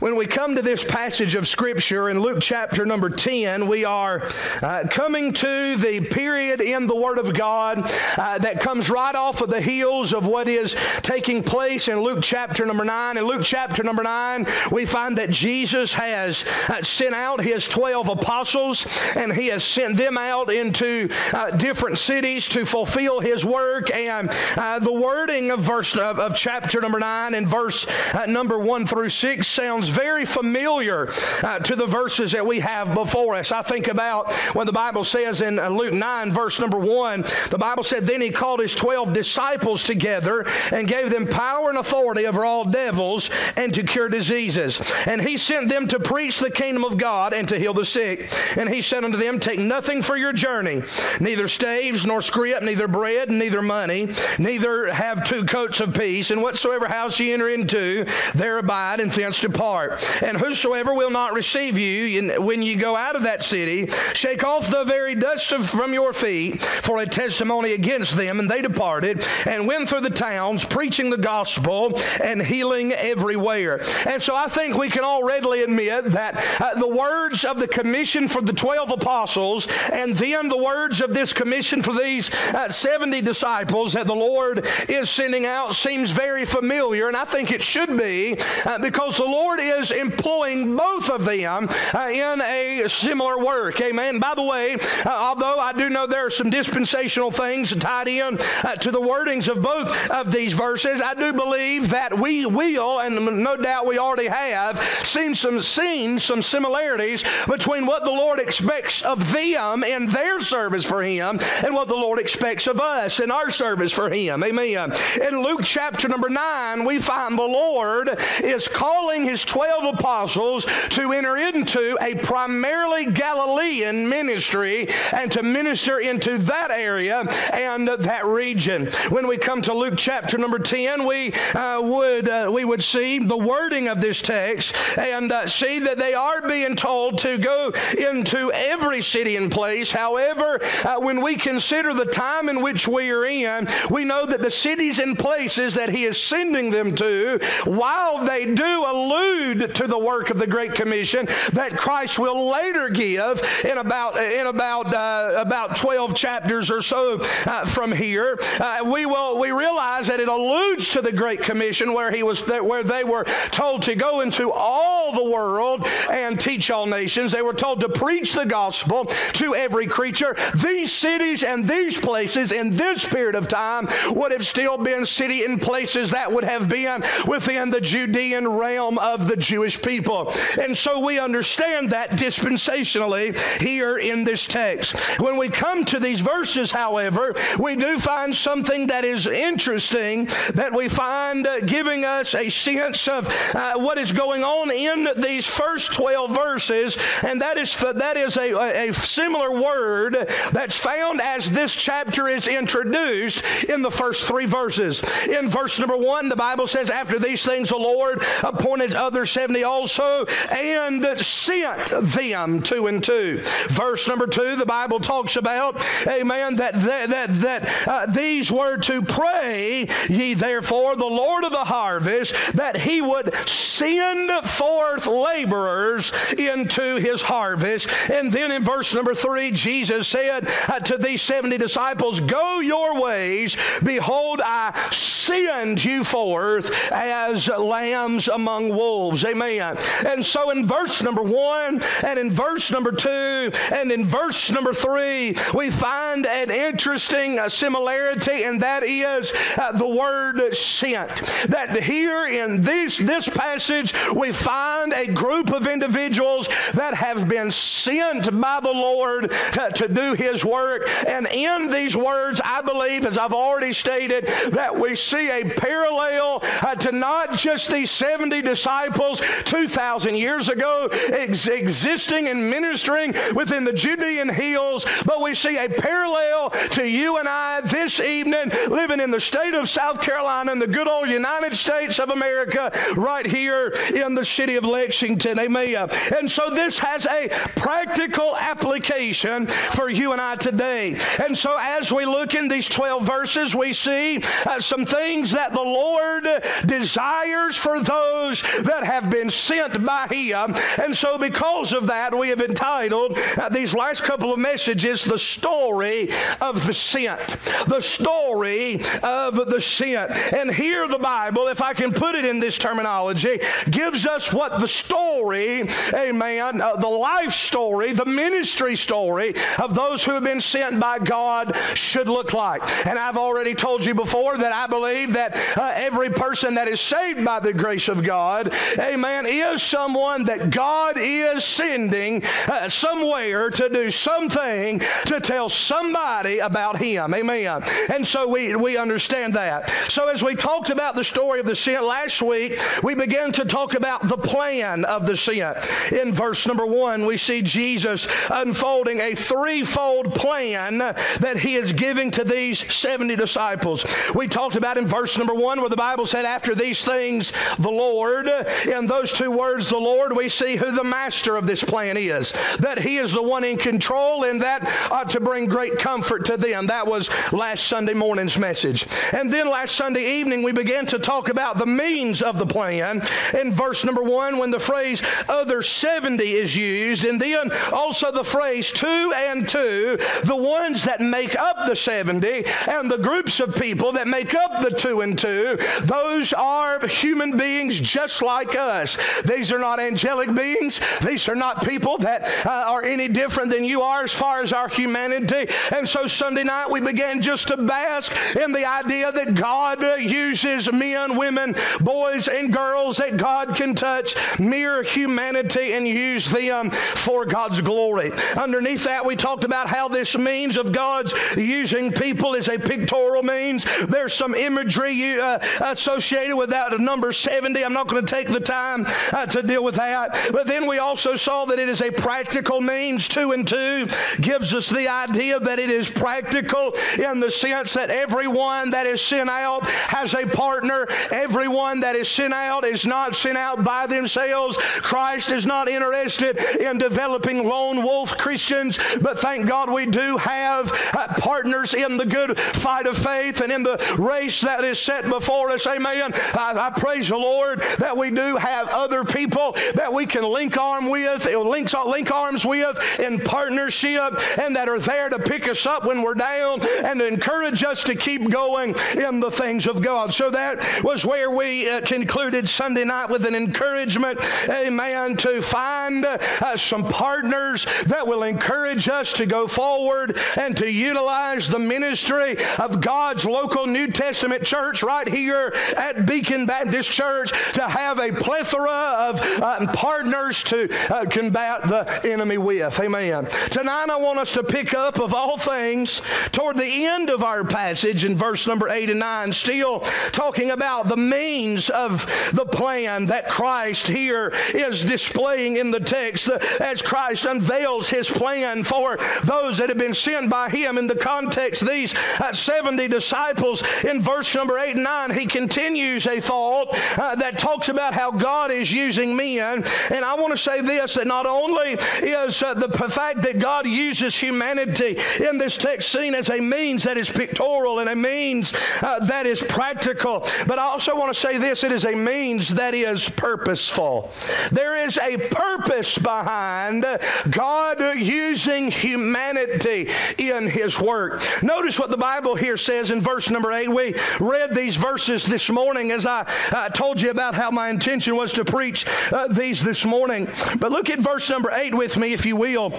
When we come to this passage of Scripture in Luke chapter number 10, we are uh, coming to the period in the Word of God uh, that comes right off of the heels of what is taking place in Luke chapter number 9. In Luke chapter number 9, we find that Jesus has uh, sent out his 12 apostles and he has sent them out into uh, different cities to fulfill his work. And uh, the wording of verse of, of chapter number 9 and verse uh, number 1 through 6 sounds very familiar uh, to the verses that we have before us. I think about when the Bible says in uh, Luke 9, verse number 1, the Bible said, Then he called his 12 disciples together and gave them power and authority over all devils and to cure diseases. And he sent them to preach the kingdom of God and to heal the sick. And he said unto them, Take nothing for your journey, neither staves nor scrip, neither bread, neither money, neither have two coats of peace. And whatsoever house ye enter into, there abide, and thence depart. And whosoever will not receive you when you go out of that city, shake off the very dust of, from your feet for a testimony against them. And they departed and went through the towns, preaching the gospel and healing everywhere. And so I think we can all readily admit that uh, the words of the commission for the 12 apostles and then the words of this commission for these uh, 70 disciples that the Lord is sending out seems very familiar. And I think it should be uh, because the Lord is is employing both of them uh, in a similar work. Amen. By the way, uh, although I do know there are some dispensational things tied in uh, to the wordings of both of these verses, I do believe that we will, and no doubt we already have, seen some seen some similarities between what the Lord expects of them in their service for Him and what the Lord expects of us in our service for Him. Amen. In Luke chapter number nine, we find the Lord is calling His 12 12 apostles to enter into a primarily Galilean ministry and to minister into that area and that region. When we come to Luke chapter number 10, we uh, would uh, we would see the wording of this text and uh, see that they are being told to go into every city and place. However, uh, when we consider the time in which we are in, we know that the cities and places that he is sending them to, while they do allude to the work of the Great Commission that Christ will later give in about in about uh, about 12 chapters or so uh, from here. Uh, we will we realize that it alludes to the Great Commission where he was where they were told to go into all the world and teach all nations. They were told to preach the gospel to every creature. These cities and these places in this period of time would have still been city and places that would have been within the Judean realm of the Jewish people. And so we understand that dispensationally here in this text. When we come to these verses, however, we do find something that is interesting that we find uh, giving us a sense of uh, what is going on in these first 12 verses, and that is, that is a, a similar word that's found as this chapter is introduced in the first three verses. In verse number one, the Bible says, After these things the Lord appointed others 70 also and sent them two and two. Verse number two, the Bible talks about, amen, that, that, that, that uh, these were to pray ye therefore the Lord of the harvest that he would send forth laborers into his harvest. And then in verse number three, Jesus said uh, to these 70 disciples, Go your ways, behold, I send you forth as lambs among wolves. Amen. And so in verse number one, and in verse number two, and in verse number three, we find an interesting uh, similarity, and that is uh, the word sent. That here in this, this passage, we find a group of individuals that have been sent by the Lord to, to do His work. And in these words, I believe, as I've already stated, that we see a parallel uh, to not just these 70 disciples 2,000 years ago ex- existing and ministering within the Judean hills, but we see a parallel to you and I this evening living in the state of South Carolina in the good old United States of America right here in the city of Lexington. Amen. And so this has a practical application for you and I today. And so as we look in these 12 verses, we see uh, some things that the Lord desires for those that have been sent by Him. And so because of that, we have entitled uh, these last couple of messages, The Story of the Sent. The story of the sent. And here the Bible, if I can put it in this terminology, gives us what the story, amen, uh, the life story, the ministry story of those who have been sent by God should look like. And I've already told you before that I believe that uh, every person that is saved by the grace of God, amen, is someone that God is sending uh, somewhere to do something to tell somebody about Him. Amen. And so we, we understand that. So as we talked about the story of the sent last week, we began to talk about the plan of the sent. In verse number one, we see Jesus unfolding a threefold plan that he is giving to these 70 disciples. We talked about in verse number one where the Bible said, After these things, the Lord. In those two words, the Lord, we see who the master of this plan is. That he is the one in control, and that ought to bring great comfort to them. That was last Sunday morning's message. And then last Sunday evening, we began to talk about the means of the plan in verse number one when the phrase other 70 is used, and then also the phrase two and two, the ones that make up the 70, and the groups of people that make up the two and two, those are human beings just like us. These are not angelic beings, these are not people that uh, are any different than you are as far as our humanity. And so Sunday night, we began just to bask in the idea that God uses men, women, boys, and girls that God can touch mere humanity and use them for God's glory. Underneath that, we talked about how this means of God's using people is a pictorial means. There's some imagery uh, associated with that of number 70. I'm not going to take the time uh, to deal with that. But then we also saw that it is a practical means. Two and two gives us the idea that it is practical in the sense that everyone that is sent out has a partner. Everyone that is sent out is not sent out by themselves. Christ is not interested in developing lone wolf Christians, but thank God we do have uh, partners in the good fight of faith and in the race that is set before us. Amen. I, I praise the Lord that we do have other people that we can link arm with, link, link arms with in partnership, and that are there to pick us up when we're down and to encourage us to keep going in the things of God. So that was where we uh, concluded Sunday night with an encouragement, amen, to find uh, some partners that will encourage us to go forward and to utilize the ministry of God's local New Testament church right here at Beacon Baptist Church to have a plethora of uh, partners to uh, combat the enemy with. Amen. Tonight I want us to pick up, of all things, toward the end of our passage in verse number 8 and 9, still talking about the means of the plan that Christ here is displaying in the text as Christ unveils his plan for those that have been sent by him in the context these uh, 70 disciples in verse number 8 and 9 he continues a thought uh, that talks about how God is using men. And I want to say this that not only is uh, the fact that God uses humanity in this text seen as a means that is pictorial and a means uh, that is practical but I also want to say this it is a means that is purposeful. There is a purpose behind God using humanity in his work. Notice what the Bible here says in verse number 8 we read these verses this morning as I uh, told you about how my intention was to preach uh, these this morning. But look at verse number 8 with me if you will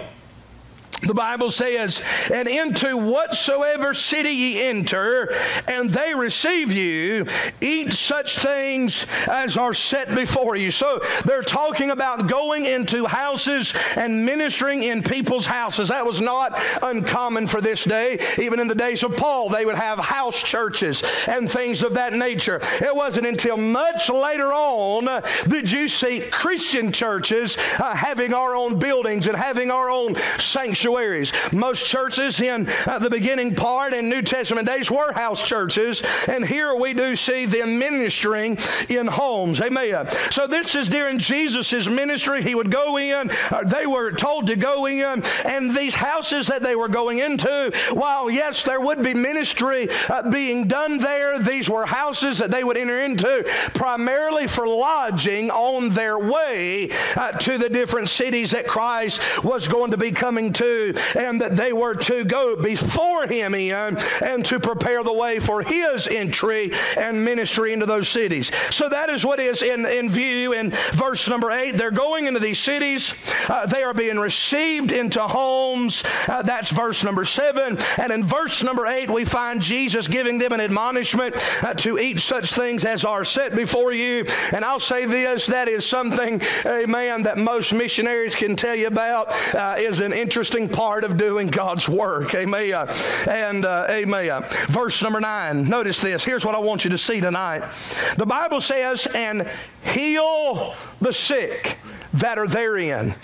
The Bible says, and into whatsoever city ye enter, and they receive you, eat such things as are set before you. So they're talking about going into houses and ministering in people's houses. That was not uncommon for this day. Even in the days of Paul, they would have house churches and things of that nature. It wasn't until much later on did you see Christian churches uh, having our own buildings and having our own sanctuaries sanctuaries. Most churches in uh, the beginning part in New Testament days were house churches, and here we do see them ministering in homes. Amen. So this is during Jesus' ministry. He would go in, uh, they were told to go in, and these houses that they were going into, while yes, there would be ministry uh, being done there, these were houses that they would enter into primarily for lodging on their way uh, to the different cities that Christ was going to be coming to and that they were to go before him in and to prepare the way for his entry and ministry into those cities. So that is what is in, in view in verse number eight. They're going into these cities, uh, they are being received into homes. Uh, that's verse number seven. And in verse number eight, we find Jesus giving them an admonishment uh, to eat such things as are set before you. And I'll say this that is something, amen, that most missionaries can tell you about, uh, is an interesting part of doing God's work. Amen. And uh, amen. Verse number nine. Notice this. Here's what I want you to see tonight. The Bible says, and heal the sick that are therein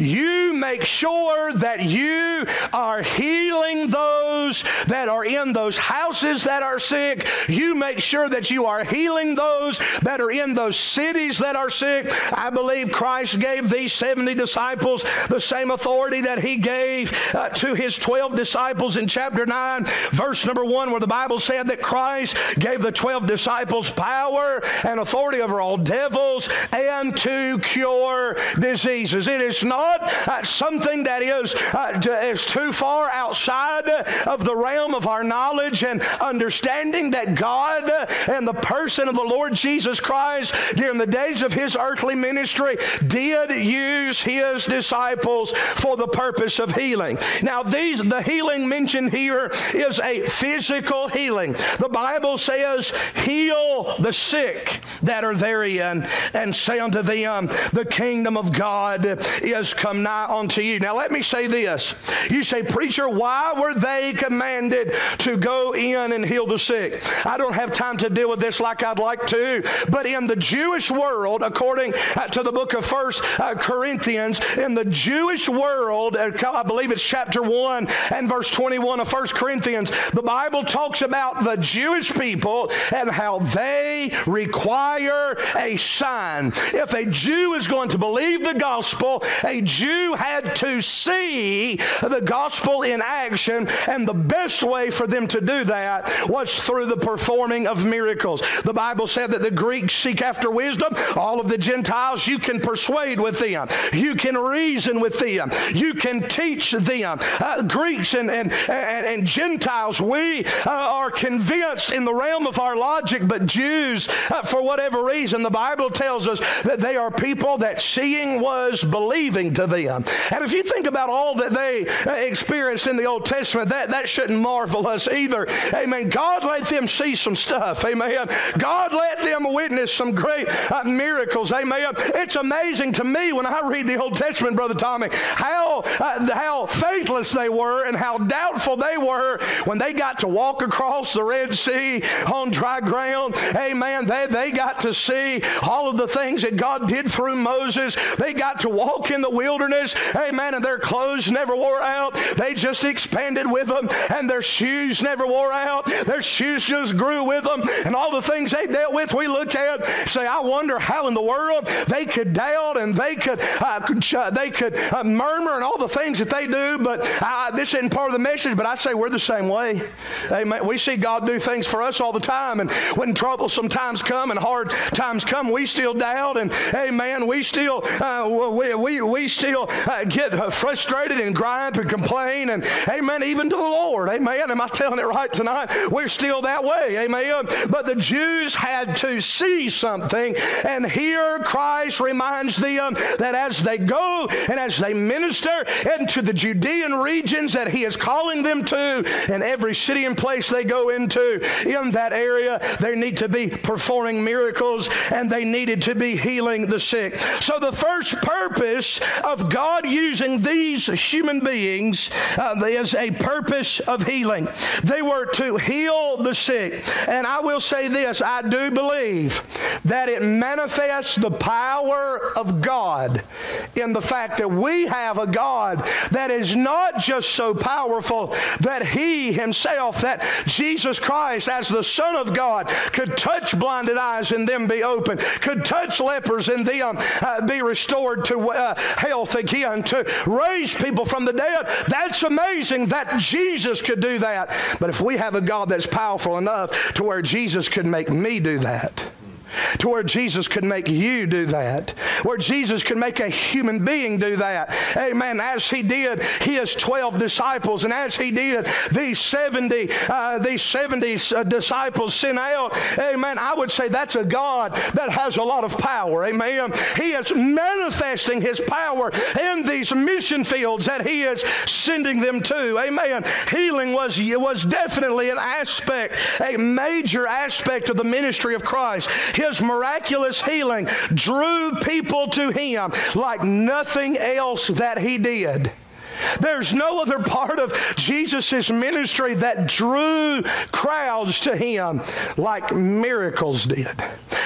you make sure that you are healing those that are in those houses that are sick. You make sure that you are healing those that are in those cities that are sick. I believe Christ gave these 70 disciples the same authority that he gave uh, to his 12 disciples in chapter 9, verse number 1, where the Bible said that Christ gave the 12 disciples power and authority over all devils and to cure diseases. It is not uh, something that is, uh, is too far outside of the realm of our knowledge and understanding that God and the person of the Lord Jesus Christ during the days of his earthly ministry did use his disciples for the purpose of healing. Now, these the healing mentioned here is a physical healing. The Bible says, heal the sick that are therein, and say unto them, the kingdom of God is come nigh unto you. Now, let me say this. You say, Preacher, why were they commanded to go in and heal the sick? I don't have time to deal with this like I'd like to, but in the Jewish world, according uh, to the book of First uh, Corinthians, in the Jewish world, uh, I believe it's chapter 1 and verse 21 of First Corinthians, the Bible talks about the Jewish people and how they require a sign. If a Jew is going to believe the gospel, a Jew had to see the gospel in action, and the best way for them to do that was through the performing of miracles. The Bible said that the Greeks seek after wisdom. All of the Gentiles, you can persuade with them, you can reason with them, you can teach them. Uh, Greeks and, and, and, and, Gentiles, we uh, are convinced in the realm of our logic, but Jews, uh, for whatever reason, the Bible tells us that they are people that seeing was believing to them. And if you think about all that they uh, experienced in the Old Testament, that, that shouldn't marvel us either. Amen. God let them see some stuff. Amen. God let them witness some great uh, miracles. Amen. It's amazing to me when I read the Old Testament, Brother Tommy, how, uh, how faithless they were and how doubtful they were when they got to walk across the Red Sea on dry ground. Amen. They, they got to see all of the things that God did through Moses. They got to walk in the wilderness. Amen. And their clothes never wore out. They just expanded with them. And their shoes never wore out. Their shoes just grew with them. And all the things they dealt with, we look at, say, I wonder how in the world they could doubt and they could, uh, they could uh, murmur and all the things that they do. But uh, this isn't part of the message, but I say we're the same way. Amen. We see God do things for us all the time. And when troublesome times come and hard times come, we still doubt. And amen, we still, uh, we, we, we still uh, get uh, frustrated and gripe and complain and, amen, even to the Lord. Amen. Am I telling it right tonight? We're still that way. Amen. But the Jews had to see something. And here Christ reminds them that as they go and as they minister into the Judean regions that He is calling them to, and every city and place they go into in that area, they need to be performing miracles and they needed to be healing the sick. So the first purpose of God using these human beings uh, is a purpose of healing. They were to heal the sick. And I will say this I do believe that it manifests the power of God in the fact that we have a God that is not just so powerful that He Himself, that Jesus Christ, as the Son of God, could touch blinded eyes and them be open, could touch lepers and them uh, be restored to uh, health again, to raise people from the dead. That's amazing that Jesus could do that. But if we have a God that's powerful enough to where Jesus could make me do that, to where Jesus could make you do that, where Jesus could make a human being do that. Amen. As he did his 12 disciples, and as he did these 70, uh, these 70 uh, disciples sent out, amen, I would say that's a God that has a lot of power. Amen. He is manifesting his power in these mission fields that he is sending them to. Amen. Healing was, was definitely an aspect, a major aspect of the ministry of Christ his miraculous healing drew people to him like nothing else that he did. There's no other part of Jesus' ministry that drew crowds to him like miracles did.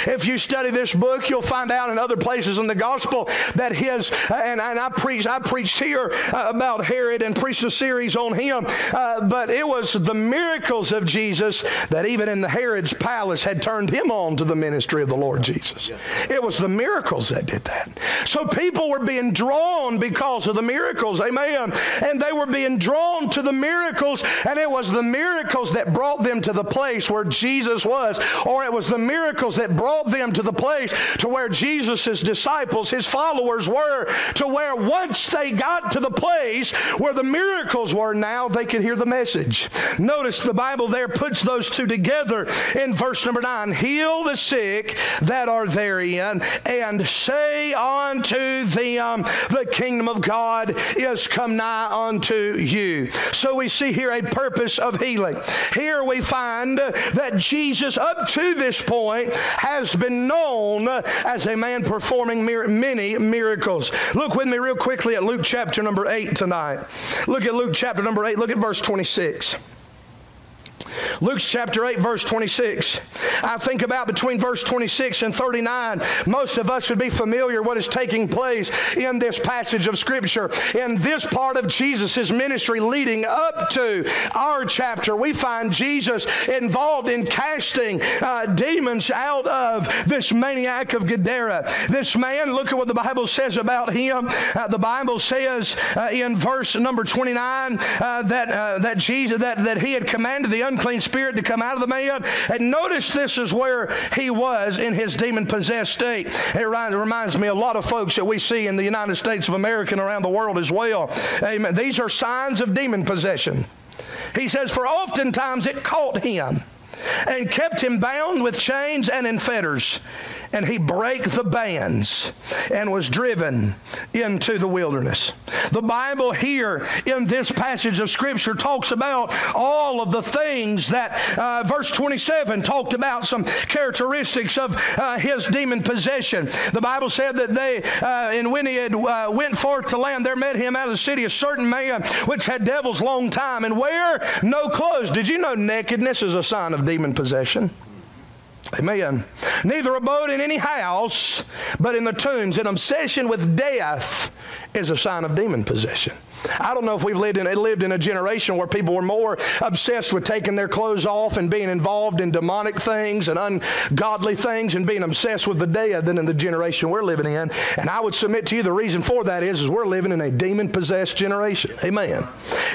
If you study this book, you'll find out in other places in the gospel that his, and, and I preached, I preached here about Herod and preached a series on him, uh, but it was the miracles of Jesus that even in the Herod's palace had turned him on to the ministry of the Lord Jesus. It was the miracles that did that. So people were being drawn because of the miracles. Amen. And they were being drawn to the miracles, and it was the miracles that brought them to the place where Jesus was, or it was the miracles that brought them to the place to where Jesus' disciples, his followers were, to where once they got to the place where the miracles were, now they could hear the message. Notice the Bible there puts those two together in verse number nine. Heal the sick that are therein, and say unto them, The kingdom of God is come nigh unto you. So we see here a purpose of healing. Here we find that Jesus, up to this point, has been known as a man performing many miracles. Look with me real quickly at Luke chapter number 8 tonight. Look at Luke chapter number 8. Look at verse 26. Luke chapter 8, verse 26. I think about between verse 26 and 39, most of us would be familiar what is taking place in this passage of Scripture. In this part of Jesus' ministry leading up to our chapter, we find Jesus involved in casting uh, demons out of this maniac of Gadara. This man, look at what the Bible says about him. Uh, the Bible says uh, in verse number 29 uh, that, uh, that Jesus, that, that he had commanded the unclean spirit to come out of the man. And notice this is where he was in his demon possessed state. It reminds me a lot of folks that we see in the United States of America and around the world as well. Amen. These are signs of demon possession. He says, For oftentimes it caught him and kept him bound with chains and in fetters and he brake the bands and was driven into the wilderness. The Bible here in this passage of Scripture talks about all of the things that uh, verse 27 talked about some characteristics of uh, his demon possession. The Bible said that they, uh, and when he had uh, went forth to land, there met him out of the city a certain man which had devils long time and wear no clothes. Did you know nakedness is a sign of demon possession? Amen. Neither abode in any house, but in the tombs. An obsession with death is a sign of demon possession. I don't know if we've lived in, lived in a generation where people were more obsessed with taking their clothes off and being involved in demonic things and ungodly things and being obsessed with the dead than in the generation we're living in. And I would submit to you the reason for that is, is we're living in a demon possessed generation. Amen.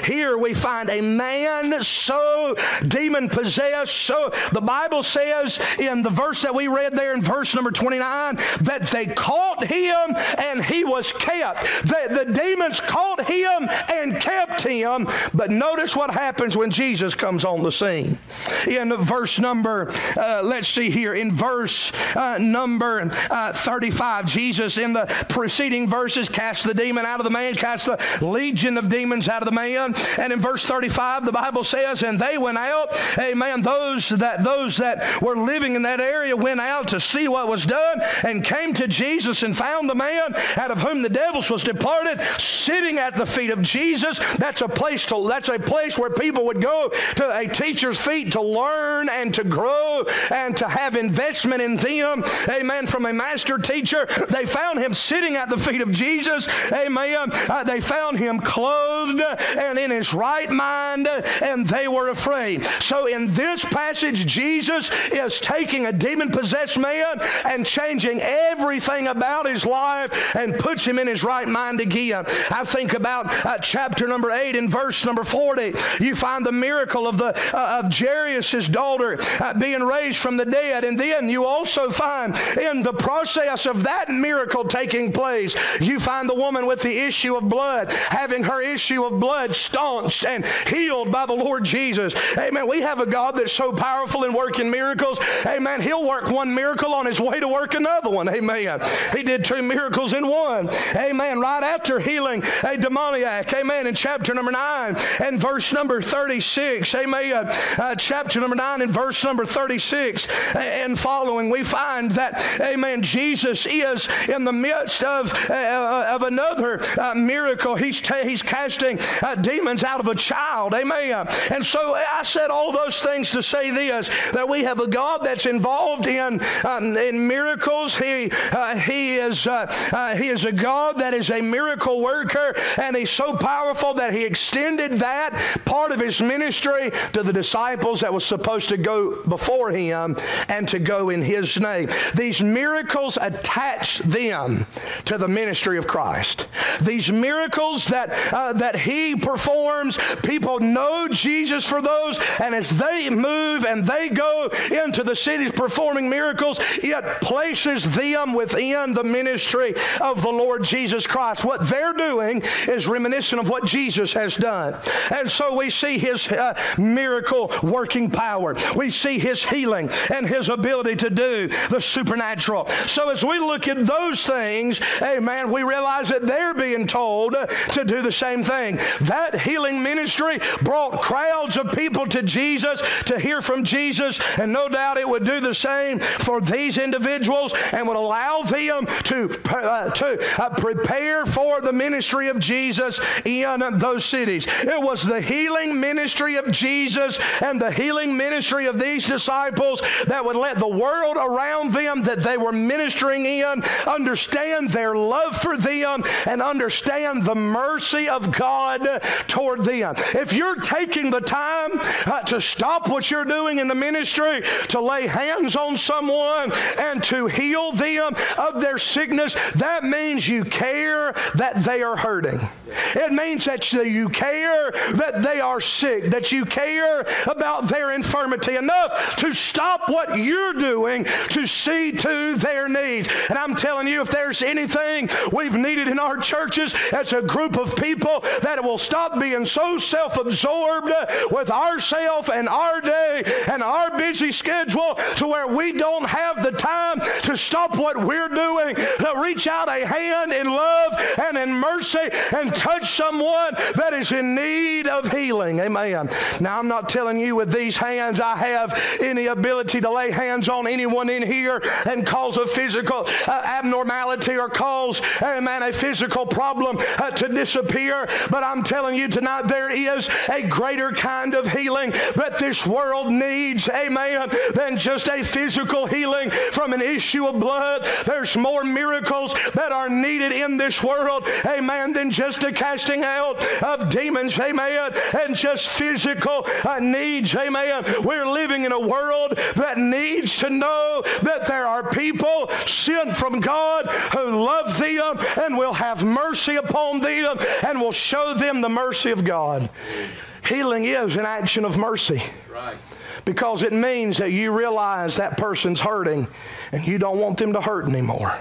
Here we find a man so demon possessed. So the Bible says in the verse that we read there in verse number 29 that they caught him and he was kept. The, the demons caught him and kept him. But notice what happens when Jesus comes on the scene. In verse number, uh, let's see here, in verse uh, number uh, 35, Jesus in the preceding verses cast the demon out of the man, cast the legion of demons out of the man. And in verse 35, the Bible says, and they went out, amen, those that those that were living in that area went out to see what was done and came to Jesus and found the man out of whom the devils was departed sitting at the feet of Jesus. That's a place to that's a place where people would go to a teacher's feet to learn and to grow and to have investment in them. Amen. From a master teacher, they found him sitting at the feet of Jesus. Amen. Uh, they found him clothed and in his right mind, and they were afraid. So in this passage, Jesus is taking a demon possessed man and changing everything about his life and puts him in his right mind again. I think about uh, chapter number 8 in verse number 40. You find the miracle of, the, uh, of Jairus' daughter uh, being raised from the dead. And then you also find in the process of that miracle taking place, you find the woman with the issue of blood having her issue of blood staunched and healed by the Lord Jesus. Amen. We have a God that's so powerful in working miracles. Amen. He'll work one miracle on his way to work another one. Amen. He did two miracles in one. Amen. Right after healing a demoniac. Amen. In chapter number 9 and verse number 36. Amen. Uh, chapter number 9 and verse number 36 and following, we find that, amen, Jesus is in the midst of, uh, of another uh, miracle. He's, ta- he's casting uh, demons out of a child. Amen. And so I said all those things to say this that we have a God that's involved in, um, in miracles. He, uh, he, is, uh, uh, he is a God that is a miracle worker, and He's so powerful that He extended that part of His ministry to the disciples that was supposed to go before Him and to go in His name. These miracles attach them to the ministry of Christ. These miracles that, uh, that He performs, people know Jesus for those, and as they move and they go into the cities performing miracles, it places them within the ministry of the Lord Jesus Christ. What they're doing is reminiscent of what Jesus has done. And so we see his uh, miracle working power. We see his healing and his ability to do the supernatural. So as we look at those things, amen, we realize that they're being told to do the same thing. That healing ministry brought crowds of people to Jesus to hear from Jesus, and no doubt it would do the same for these individuals and would allow them to, uh, to uh, prepare for the ministry of Jesus in those cities. It was the healing ministry of Jesus and the healing ministry of these disciples that would let the world around them that they were ministering in understand their love for them and understand the mercy of God toward them. If you're taking the time uh, to stop what you're doing in the ministry, to lay hands on someone and to heal them of their sickness, that means you care that they are hurting. It means that you care that they are sick, that you care about their infirmity enough to stop what you're doing to see to their needs. And I'm telling you, if there's anything we've needed in our churches, it's a group of people that will stop being so self absorbed with ourselves and our day and our busy schedule to where we don't have the time to stop what we're doing, to reach out a hand in love mercy and touch someone that is in need of healing. Amen. Now, I'm not telling you with these hands I have any ability to lay hands on anyone in here and cause a physical uh, abnormality or cause, amen, a physical problem uh, to disappear. But I'm telling you tonight, there is a greater kind of healing that this world needs, amen, than just a physical healing from an issue of blood. There's more miracles that are needed in this world world, amen, than just a casting out of demons, amen, and just physical uh, needs, amen. We're living in a world that needs to know that there are people sent from God who love them and will have mercy upon them and will show them the mercy of God. Healing is an action of mercy. Right. Because it means that you realize that person's hurting and you don't want them to hurt anymore.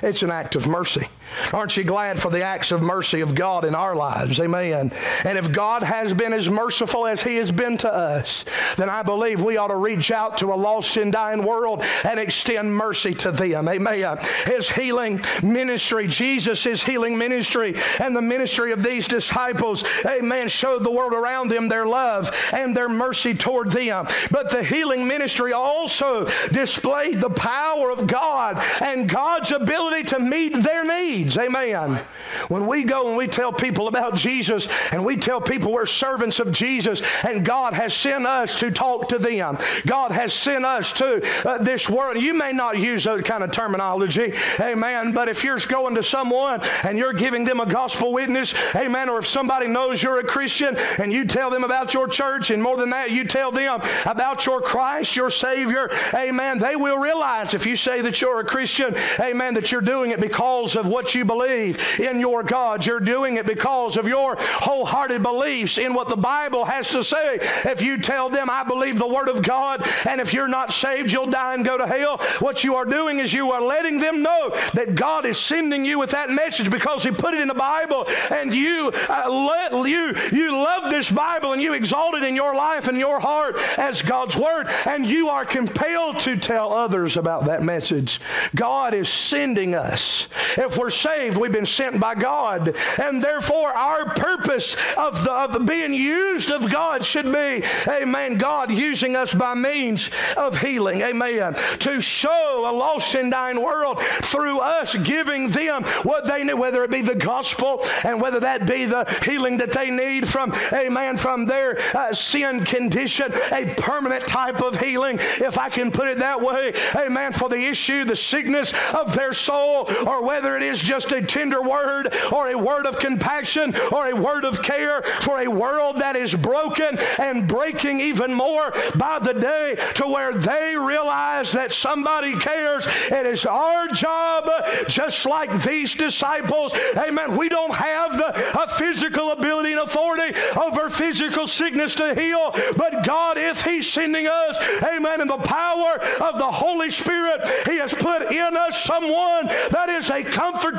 It's an act of mercy. Aren't you glad for the acts of mercy of God in our lives? Amen. And if God has been as merciful as He has been to us, then I believe we ought to reach out to a lost and dying world and extend mercy to them. Amen. His healing ministry, Jesus' healing ministry, and the ministry of these disciples, amen, showed the world around them their love and their mercy toward them. But the healing ministry also displayed the power of God and God's ability to meet their needs needs. Amen. When we go and we tell people about Jesus and we tell people we're servants of Jesus and God has sent us to talk to them, God has sent us to uh, this world. You may not use that kind of terminology, amen, but if you're going to someone and you're giving them a gospel witness, amen, or if somebody knows you're a Christian and you tell them about your church, and more than that, you tell them about your Christ, your Savior, amen, they will realize if you say that you're a Christian, amen, that you're doing it because of what you believe in your God. You're doing it because of your wholehearted beliefs in what the Bible has to say. If you tell them, I believe the Word of God, and if you're not saved, you'll die and go to hell, what you are doing is you are letting them know that God is sending you with that message because He put it in the Bible, and you uh, let you you love this Bible and you exalt it in your life and your heart as God's Word, and you are compelled to tell others about that message. God is sending us. If we're saved, we've been sent by God. And therefore, our purpose of, the, of being used of God should be, amen, God using us by means of healing, amen, to show a lost and dying world through us giving them what they need, whether it be the gospel and whether that be the healing that they need from, amen, from their uh, sin condition, a permanent type of healing, if I can put it that way, amen, for the issue, the sickness of their soul, or whether it is just a tender word or a word of compassion or a word of care for a world that is broken and breaking even more by the day to where they realize that somebody cares. It is our job, just like these disciples. Amen. We don't have the physical ability and authority over physical sickness to heal, but God, if He's sending us, amen, in the power of the Holy Spirit, He has put in us someone that is a comfort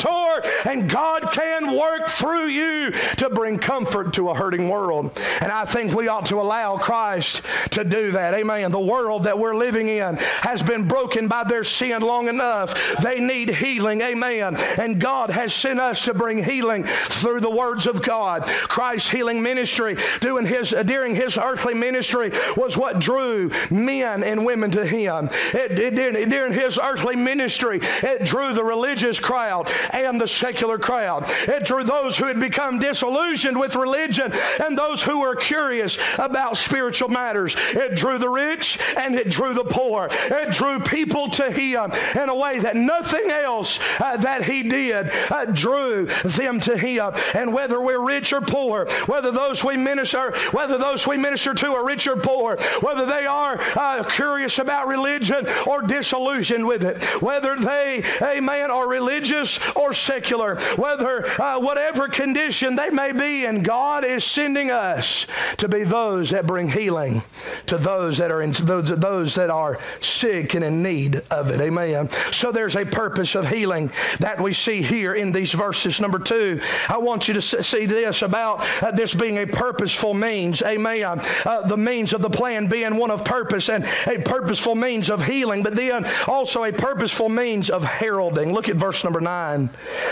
and God can work through you to bring comfort to a hurting world. And I think we ought to allow Christ to do that. Amen. The world that we're living in has been broken by their sin long enough. They need healing. Amen. And God has sent us to bring healing through the words of God. Christ's healing ministry doing his, during his earthly ministry was what drew men and women to him. It, it, during his earthly ministry, it drew the religious crowd and the secular crowd. It drew those who had become disillusioned with religion and those who were curious about spiritual matters. It drew the rich and it drew the poor. It drew people to him in a way that nothing else uh, that he did uh, drew them to him. And whether we're rich or poor, whether those we minister, whether those we minister to are rich or poor, whether they are uh, curious about religion or disillusioned with it, whether they, amen, are religious or secular, whether uh, whatever condition they may be in, God is sending us to be those that bring healing to those that are in, those, those that are sick and in need of it. Amen. So there's a purpose of healing that we see here in these verses. Number two, I want you to see this about uh, this being a purposeful means. Amen. Uh, the means of the plan being one of purpose and a purposeful means of healing, but then also a purposeful means of heralding. Look at verse number nine.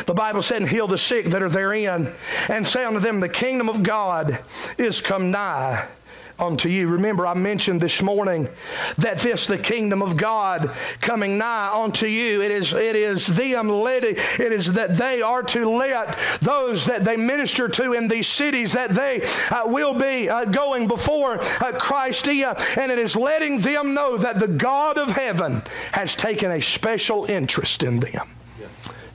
The Bible said, heal the sick that are therein, and say unto them, the kingdom of God is come nigh unto you. Remember, I mentioned this morning that this, the kingdom of God, coming nigh unto you. It is, it is them letting, it is that they are to let those that they minister to in these cities that they uh, will be uh, going before uh, Christ in, and it is letting them know that the God of heaven has taken a special interest in them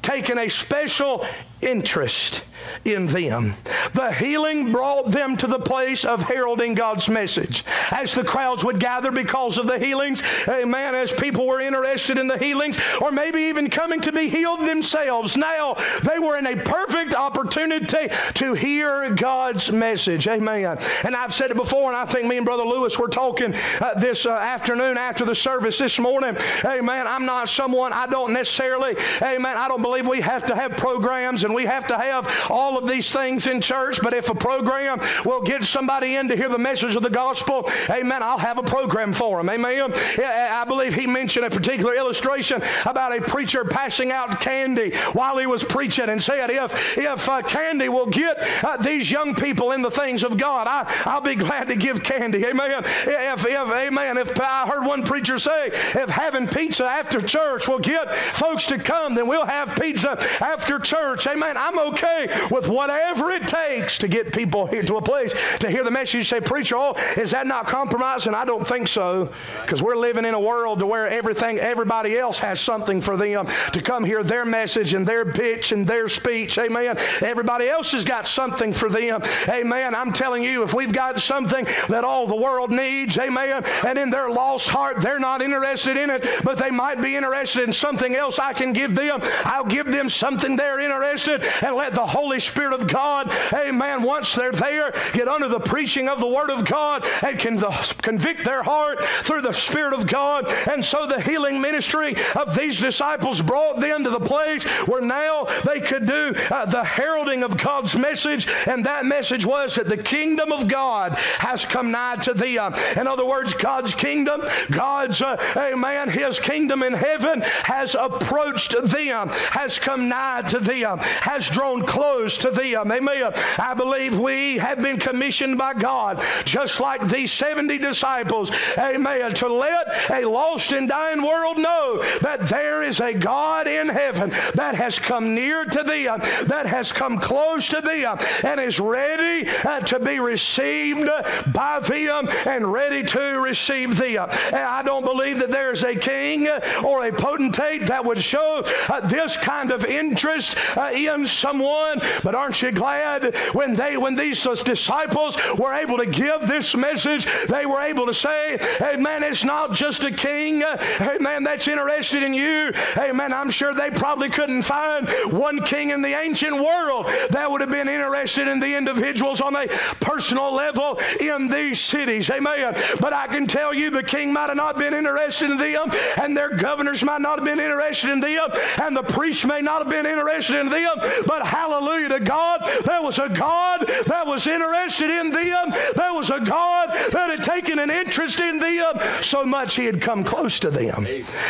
taken a special interest in them. The healing brought them to the place of heralding God's message. As the crowds would gather because of the healings, amen, as people were interested in the healings, or maybe even coming to be healed themselves, now they were in a perfect opportunity to hear God's message. Amen. And I've said it before, and I think me and Brother Lewis were talking uh, this uh, afternoon after the service this morning. Amen. I'm not someone, I don't necessarily, amen, I don't believe we have to have programs and we have to have all of these things in church, but if a program will get somebody in to hear the message of the gospel, amen, I'll have a program for them. Amen. I believe he mentioned a particular illustration about a preacher passing out candy while he was preaching and said, if, if uh, candy will get uh, these young people in the things of God, I, I'll be glad to give candy. Amen. If, if, amen. If I heard one preacher say, if having pizza after church will get folks to come, then we'll have pizza after church. Amen. I'm okay with whatever it takes to get people here to a place to hear the message. You say, preacher, oh, is that not compromising? I don't think so, because we're living in a world to where everything, everybody else has something for them to come hear their message and their pitch and their speech. Amen. Everybody else has got something for them. Amen. I'm telling you, if we've got something that all the world needs, amen, and in their lost heart, they're not interested in it, but they might be interested in something else I can give them, I'll give them something they're interested and let the Holy Spirit of God, amen, once they're there, get under the preaching of the Word of God and can convict their heart through the Spirit of God. And so the healing ministry of these disciples brought them to the place where now they could do uh, the heralding of God's message, and that message was that the kingdom of God has come nigh to thee. In other words, God's kingdom, God's, uh, amen, His kingdom in heaven has approached them, has come nigh to them, has drawn close to them. Amen. I believe we have been commissioned by God, just like these 70 disciples, amen, to let a lost and dying world know that there is a God in heaven that has come near to them, that has come close to them, and is ready uh, to be received by them and ready to receive them. And I don't believe that there's a king or a potentate that would show uh, this kind of interest uh, someone, but aren't you glad when they when these disciples were able to give this message, they were able to say, Hey man, it's not just a king, hey man, that's interested in you. Hey man, I'm sure they probably couldn't find one king in the ancient world that would have been interested in the individuals on a personal level in these cities. Amen. But I can tell you the king might have not been interested in them, and their governors might not have been interested in them, and the priests may not have been interested in them. But hallelujah to God, there was a God that was interested in them. There was a God that had taken an interest in them so much he had come close to them.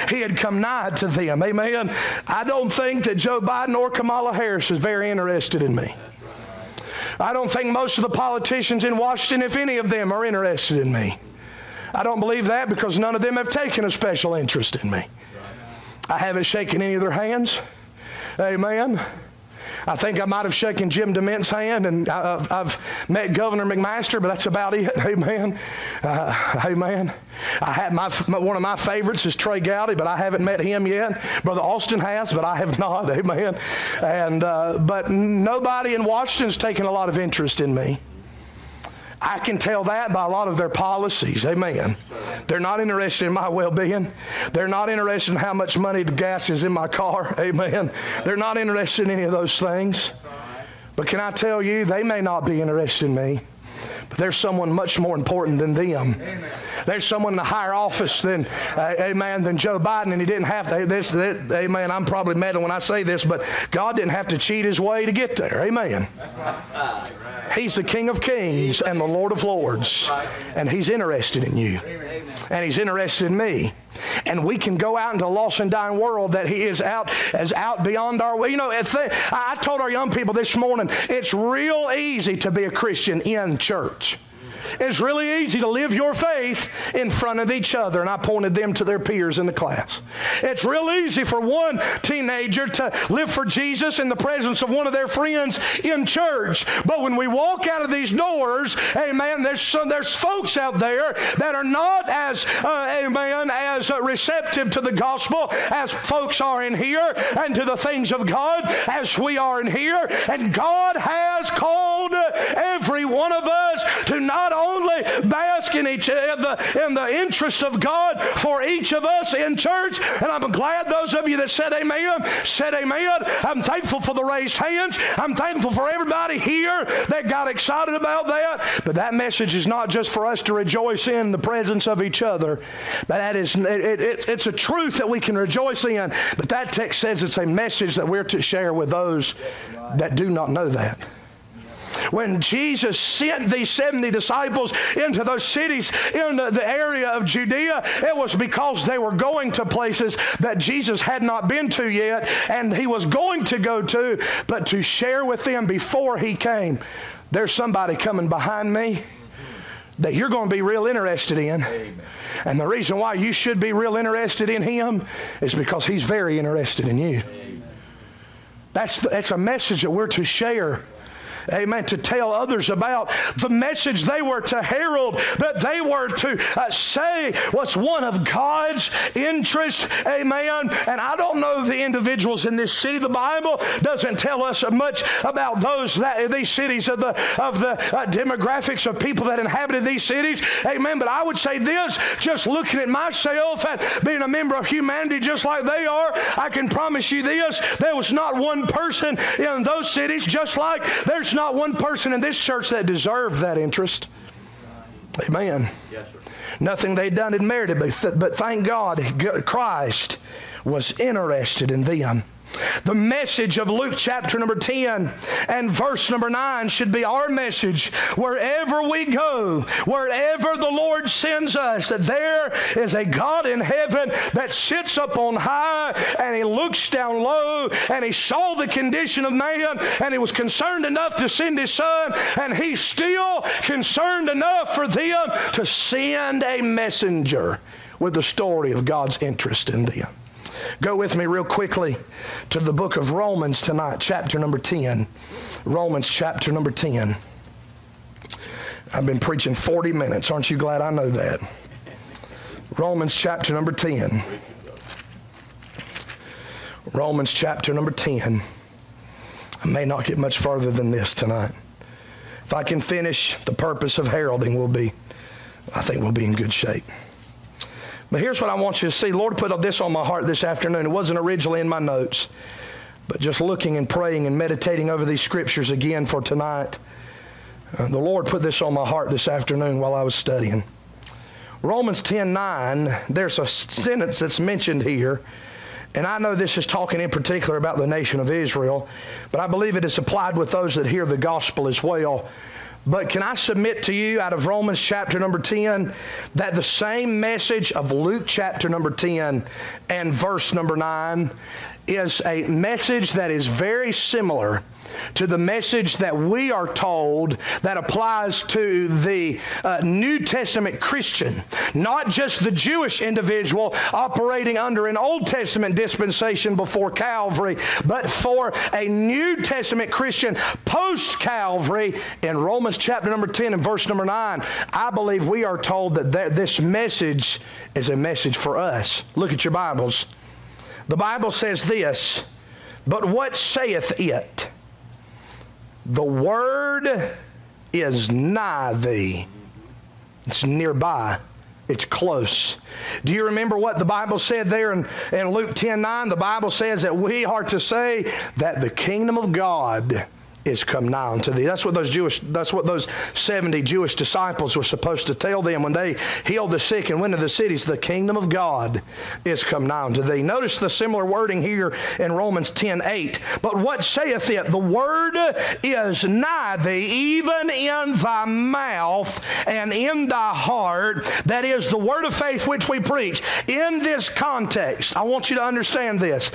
He had come nigh to them. Amen. I don't think that Joe Biden or Kamala Harris is very interested in me. I don't think most of the politicians in Washington, if any of them, are interested in me. I don't believe that because none of them have taken a special interest in me. I haven't shaken any of their hands. Amen. I think I might have shaken Jim DeMint's hand, and I, have met Governor McMaster, but that's about it. Amen. Uh, amen. I had my, one of my favorites is Trey Gowdy, but I haven't met him yet. Brother Austin has, but I have not. Amen. And uh, but nobody in Washington's taken a lot of interest in me. I can tell that by a lot of their policies. Amen. They're not interested in my well being. They're not interested in how much money the gas is in my car. Amen. They're not interested in any of those things. But can I tell you, they may not be interested in me, there's someone much more important than them. Amen. There's someone in a higher office than, uh, amen, than Joe Biden, and he didn't have to. This, amen. I'm probably meddling when I say this, but God didn't have to cheat his way to get there. Amen. He's the King of Kings and the Lord of Lords, and He's interested in you, and He's interested in me. And we can go out into a lost and dying world that He is out as out beyond our. Way. You know, I told our young people this morning, it's real easy to be a Christian in church. It's really easy to live your faith in front of each other. And I pointed them to their peers in the class. It's real easy for one teenager to live for Jesus in the presence of one of their friends in church. But when we walk out of these doors, amen, there's, some, there's folks out there that are not as, uh, amen, as receptive to the gospel as folks are in here and to the things of God as we are in here. And God has called every one of us to not only bask in each in the, in the interest of God for each of us in church, and I'm glad those of you that said amen said amen. I'm thankful for the raised hands. I'm thankful for everybody here that got excited about that. But that message is not just for us to rejoice in the presence of each other, but that is it, it, it's a truth that we can rejoice in. But that text says it's a message that we're to share with those that do not know that. When Jesus sent these 70 disciples into those cities in the, area of Judea, it was because they were going to places that Jesus had not been to yet and he was going to go to, but to share with them before he came. There's somebody coming behind me that you're going to be real interested in. Amen. And the reason why you should be real interested in him is because he's very interested in you. Amen. That's, that's a message that we're to share amen, to tell others about the message they were to herald, that they were to uh, say was one of God's interest, amen. And I don't know the individuals in this city. The Bible doesn't tell us much about those that these cities of the of the uh, demographics of people that inhabited these cities, amen. But I would say this, just looking at myself and being a member of humanity just like they are, I can promise you this: there was not one person in those cities, just like there's not one person in this church that deserved that interest. Amen. Yes, Nothing they'd done had merited, but, but thank God, Christ was interested in them. The message of Luke chapter number 10 and verse number 9 should be our message wherever we go, wherever the Lord sends us, that there is a God in heaven that sits up on high and he looks down low and he saw the condition of man and he was concerned enough to send his son and he's still concerned enough for them to send a messenger with the story of God's interest in them. Go with me real quickly to the book of Romans tonight, chapter number 10. Romans chapter number 10. I've been preaching 40 minutes. Aren't you glad I know that? Romans chapter number 10. Romans chapter number 10. I may not get much farther than this tonight. If I can finish the purpose of heralding, we'll be, I think we'll be in good shape. But here's what I want you to see. Lord put this on my heart this afternoon. It wasn't originally in my notes, but just looking and praying and meditating over these scriptures again for tonight. Uh, the Lord put this on my heart this afternoon while I was studying. Romans 10 9, there's a sentence that's mentioned here. And I know this is talking in particular about the nation of Israel, but I believe it is applied with those that hear the gospel as well. But can I submit to you out of Romans chapter number 10 that the same message of Luke chapter number 10 and verse number 9 is a message that is very similar to the message that we are told that applies to the uh, New Testament Christian, not just the Jewish individual operating under an Old Testament dispensation before Calvary, but for a New Testament Christian post Calvary in Romans chapter number 10 and verse number 9. I believe we are told that th- this message is a message for us. Look at your Bibles. The Bible says this, but what saith it? The word is nigh thee. It's nearby. It's close. Do you remember what the Bible said there in, in Luke 10 9? The Bible says that we are to say that the kingdom of God is come nigh unto thee. That's what those Jewish, that's what those 70 Jewish disciples were supposed to tell them when they healed the sick and went to the cities. The kingdom of God is come nigh unto thee. Notice the similar wording here in Romans 10 8. But what saith it? The word is nigh thee, even in thy mouth and in thy heart. That is the word of faith which we preach. In this context, I want you to understand this.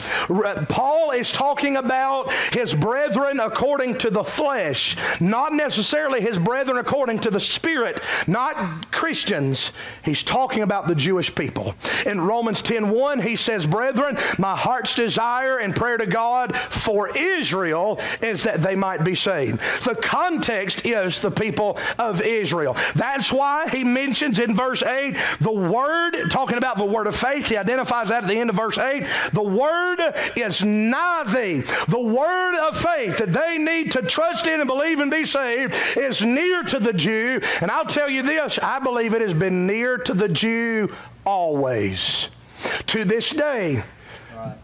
Paul is talking about his brethren according to the flesh, not necessarily his brethren according to the spirit, not Christians. He's talking about the Jewish people. In Romans 10:1, he says, "Brethren, my heart's desire and prayer to God for Israel is that they might be saved." The context is the people of Israel. That's why he mentions in verse 8 the word talking about the word of faith. He identifies that at the end of verse 8. The word is nigh thee. The word of faith that they need to trust in and believe and be saved is near to the Jew. And I'll tell you this I believe it has been near to the Jew always. To this day,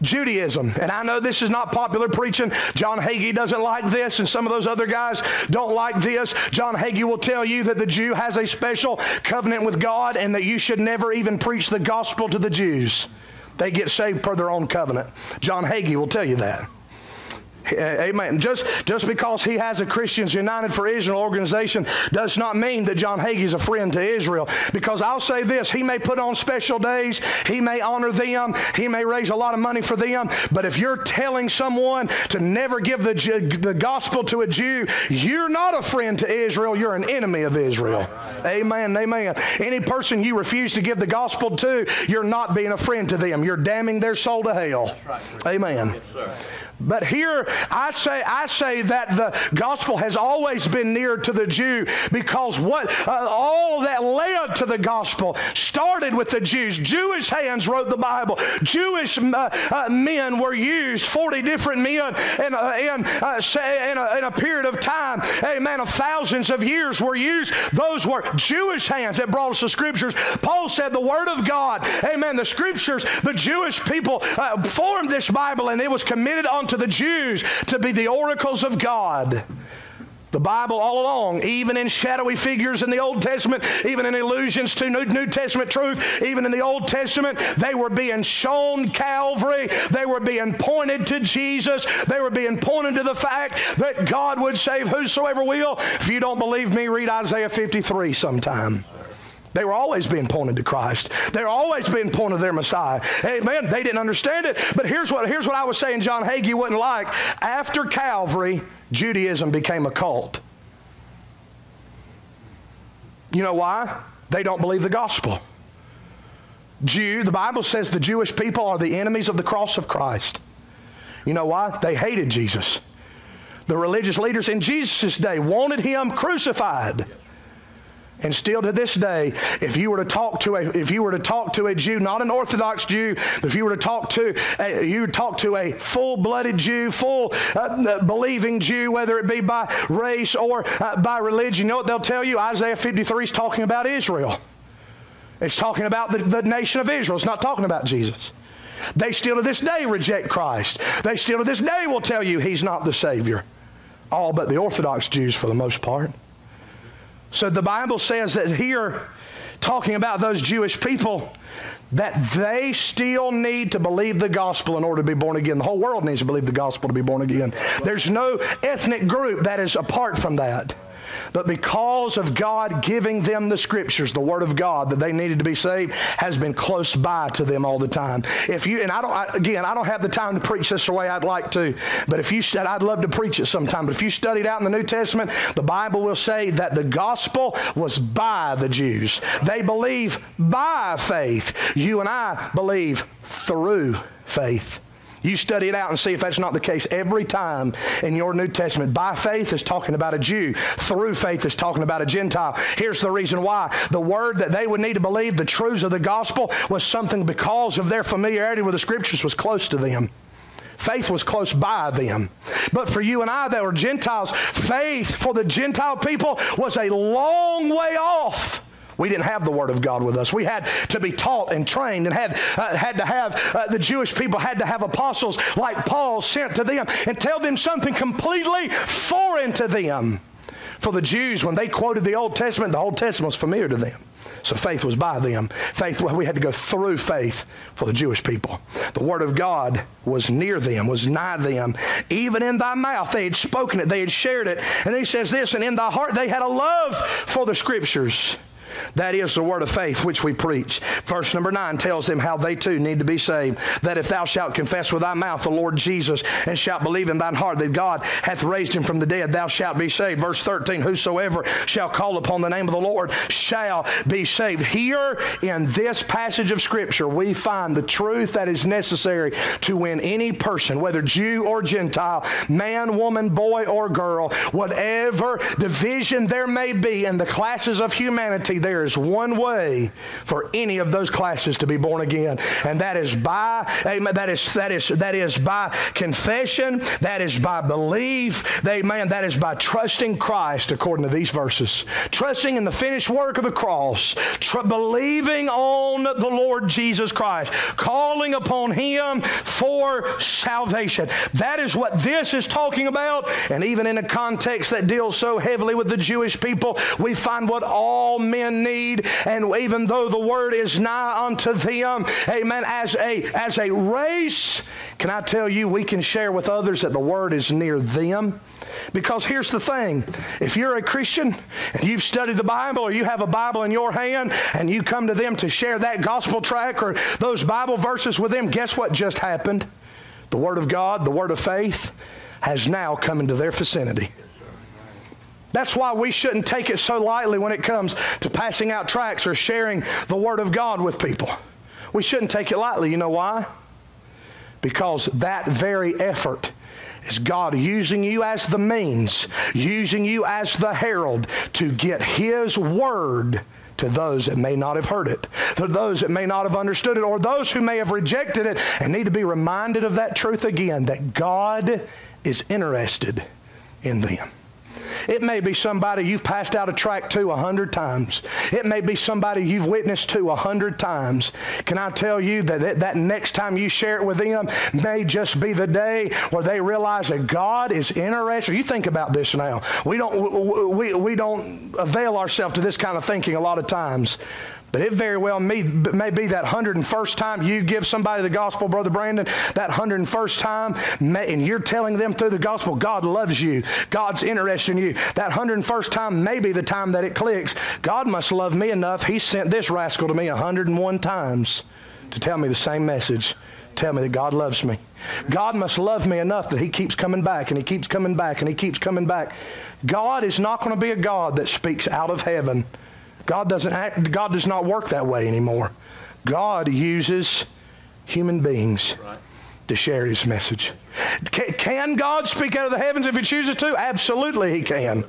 Judaism. And I know this is not popular preaching. John Hagee doesn't like this, and some of those other guys don't like this. John Hagee will tell you that the Jew has a special covenant with God and that you should never even preach the gospel to the Jews. They get saved per their own covenant. John Hagee will tell you that. Eh, amen. Just, just because he has a Christians United for Israel organization does not mean that John Hagee is a friend to Israel. Because I'll say this he may put on special days, he may honor them, he may raise a lot of money for them, but if you're telling someone to never give the, the gospel to a Jew, you're not a friend to Israel, you're an enemy of Israel. Amen. Amen. Any person you refuse to give the gospel to, you're not being a friend to them. You're damning their soul to hell. Amen. But here I say I say that the gospel has always been near to the Jew because what uh, all that led to the gospel started with the Jews. Jewish hands wrote the Bible. Jewish uh, uh, men were used. Forty different men in, uh, in, uh, in, a, in a period of time, amen, of thousands of years were used. Those were Jewish hands that brought us the scriptures. Paul said the Word of God, amen. The scriptures, the Jewish people uh, formed this Bible, and it was committed on to the Jews to be the oracles of God. The Bible all along, even in shadowy figures in the Old Testament, even in allusions to New, New, Testament truth, even in the Old Testament, they were being shown Calvary. They were being pointed to Jesus. They were being pointed to the fact that God would save whosoever will. If you don't believe me, read Isaiah 53 sometime. They were always being pointed to Christ. They were always being pointed to their Messiah. Amen. They didn't understand it. But here's what, here's what I was saying John Hagee wouldn't like. After Calvary, Judaism became a cult. You know why? They don't believe the gospel. Jew, the Bible says the Jewish people are the enemies of the cross of Christ. You know why? They hated Jesus. The religious leaders in Jesus' day wanted him crucified. And still to this day, if you were to talk to a if you were to talk to a Jew, not an Orthodox Jew, but if you were to talk to a, you talk to a full-blooded Jew, full uh, believing Jew, whether it be by race or uh, by religion, you know what they'll tell you? Isaiah 53 is talking about Israel. It's talking about the, the nation of Israel. It's not talking about Jesus. They still to this day reject Christ. They still to this day will tell you he's not the Savior. All but the Orthodox Jews for the most part. So the Bible says that here, talking about those Jewish people, that they still need to believe the gospel in order to be born again. The whole world needs to believe the gospel to be born again. There's no ethnic group that is apart from that. But because of God giving them the scriptures, the word of God that they needed to be saved has been close by to them all the time. If you and I don't I, again, I don't have the time to preach this the way I'd like to, but if you said I'd love to preach it sometime. But if you studied out in the New Testament, the Bible will say that the gospel was by the Jews. They believe by faith. You and I believe through faith. You study it out and see if that's not the case every time in your New Testament. By faith is talking about a Jew. Through faith is talking about a Gentile. Here's the reason why. The word that they would need to believe, the truths of the gospel, was something because of their familiarity with the scriptures was close to them. Faith was close by them. But for you and I that were Gentiles, faith for the Gentile people was a long way off. We didn't have the Word of God with us. We had to be taught and trained and had, uh, had to have, uh, the Jewish people had to have apostles like Paul sent to them and tell them something completely foreign to them. For the Jews, when they quoted the Old Testament, the Old Testament was familiar to them. So faith was by them. Faith, we had to go through faith for the Jewish people. The Word of God was near them, was nigh them. Even in thy mouth, they had spoken it, they had shared it. And he says this, and in thy heart, they had a love for the Scriptures That is the word of faith which we preach. Verse number 9 tells them how they too need to be saved. That if thou shalt confess with thy mouth the Lord Jesus and shalt believe in thine heart that God hath raised him from the dead, thou shalt be saved. Verse 13 Whosoever shall call upon the name of the Lord shall be saved. Here in this passage of Scripture, we find the truth that is necessary to win any person, whether Jew or Gentile, man, woman, boy, or girl, whatever division there may be in the classes of humanity, there is one way for any of those classes to be born again, and that is by amen, that is that is that is by confession, that is by belief, amen, that is by trusting Christ according to these verses. Trusting in the finished work of the cross, tr- believing on the Lord Jesus Christ, calling upon him for salvation. That is what this is talking about, and even in a context that deals so heavily with the Jewish people, we find what all men need, and even though the word is nigh unto them, amen, as a as a race, can I tell you we can share with others that the word is near them? Because here's the thing if you're a Christian and you've studied the Bible or you have a Bible in your hand and you come to them to share that gospel track or those Bible verses with them, guess what just happened? The Word of God, the Word of faith, has now come into their vicinity. That's why we shouldn't take it so lightly when it comes to passing out tracts or sharing the Word of God with people. We shouldn't take it lightly. You know why? Because that very effort is God using you as the means, using you as the herald to get His Word to those that may not have heard it, to those that may not have understood it, or those who may have rejected it and need to be reminded of that truth again that God is interested in them. It may be somebody you've passed out a tract to a hundred times. It may be somebody you've witnessed to a hundred times. Can I tell you that, that that next time you share it with them may just be the day where they realize that God is interested. You think about this now. We don't we, we don't avail ourselves to this kind of thinking a lot of times. But it very well may, may be that 101st time you give somebody the gospel, Brother Brandon, that 101st time, may, and you're telling them through the gospel, God loves you. God's interested in you. That 101st time may be the time that it clicks. God must love me enough. He sent this rascal to me 101 times to tell me the same message. Tell me that God loves me. God must love me enough that He keeps coming back and He keeps coming back and He keeps coming back. God is not going to be a God that speaks out of heaven God doesn't act, God does not work that way anymore. God uses human beings to share his message. Can, can God speak out of the heavens if he chooses to? Absolutely he can.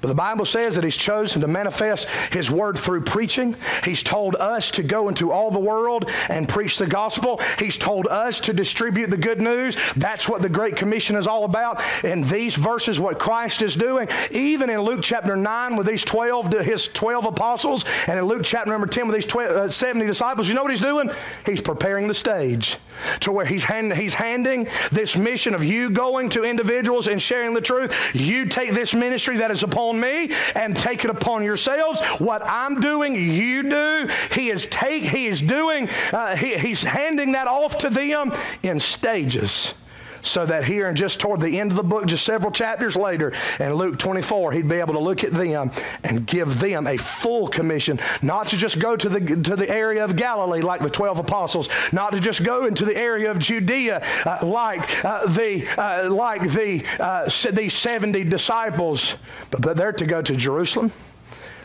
But the Bible says that He's chosen to manifest His word through preaching. He's told us to go into all the world and preach the gospel. He's told us to distribute the good news. That's what the Great Commission is all about. In these verses, what Christ is doing, even in Luke chapter 9 with these 12, His 12 apostles, and in Luke chapter number 10 with these 12, uh, 70 disciples, you know what He's doing? He's preparing the stage to where he's, hand, he's handing this mission of you going to individuals and sharing the truth. You take this ministry that is upon me and take it upon yourselves. What I'm doing, you do. He is take. He is doing. Uh, he, he's handing that off to them in stages so that here and just toward the end of the book, just several chapters later, in Luke 24, he'd be able to look at them and give them a full commission, not to just go to the, to the area of Galilee like the 12 apostles, not to just go into the area of Judea uh, like, uh, the, uh, like the, uh, these 70 disciples, but, but they're to go to Jerusalem.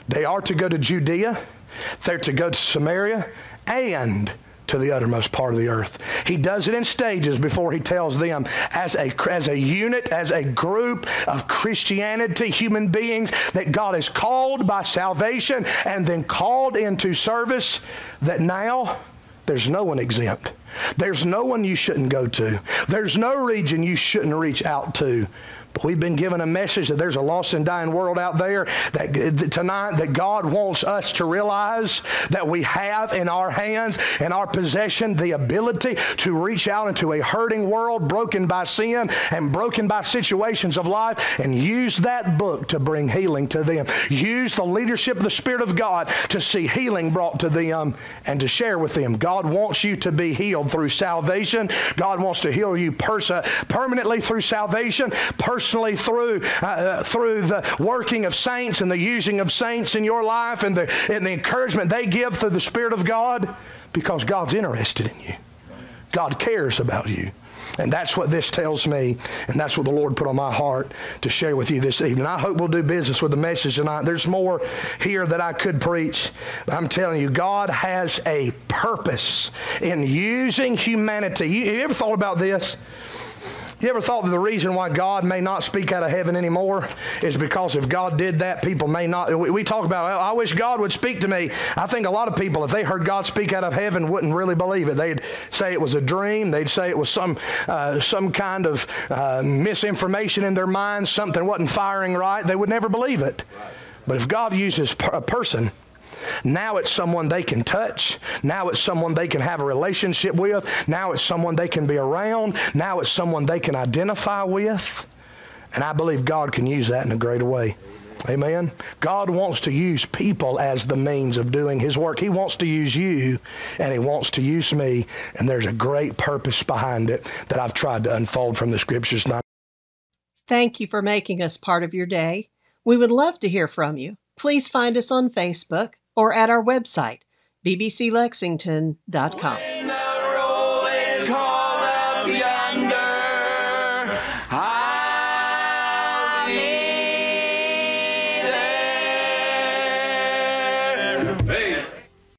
They are to go to Judea. They're to go to Samaria and to the uttermost part of the earth. He does it in stages before he tells them as a, as a unit, as a group of Christianity, human beings that God is called by salvation and then called into service, that now there's no one exempt. There's no one you shouldn't go to. There's no region you shouldn't reach out to we've been given a message that there's a lost and dying world out there that tonight that God wants us to realize that we have in our hands in our possession the ability to reach out into a hurting world broken by sin and broken by situations of life and use that book to bring healing to them. Use the leadership of the Spirit of God to see healing brought to them and to share with them. God wants you to be healed through salvation. God wants to heal you pers- permanently through salvation. Pers- personally through, uh, uh, through the working of saints and the using of saints in your life and the, and the encouragement they give through the Spirit of God? Because God's interested in you. God cares about you. And that's what this tells me, and that's what the Lord put on my heart to share with you this evening. I hope we'll do business with the message tonight. There's more here that I could preach. but I'm telling you, God has a purpose in using humanity. You, you ever thought about this? You ever thought that the reason why God may not speak out of heaven anymore is because if God did that, people may not. We, we talk about, I wish God would speak to me. I think a lot of people, if they heard God speak out of heaven, wouldn't really believe it. They'd say it was a dream. They'd say it was some, uh, some kind of uh, misinformation in their minds, something wasn't firing right. They would never believe it. But if God uses a person, now it's someone they can touch. Now it's someone they can have a relationship with. Now it's someone they can be around. Now it's someone they can identify with. And I believe God can use that in a greater way. Amen. God wants to use people as the means of doing His work. He wants to use you and He wants to use me. And there's a great purpose behind it that I've tried to unfold from the scriptures. Thank you for making us part of your day. We would love to hear from you. Please find us on Facebook or at our website, bbclexington.com.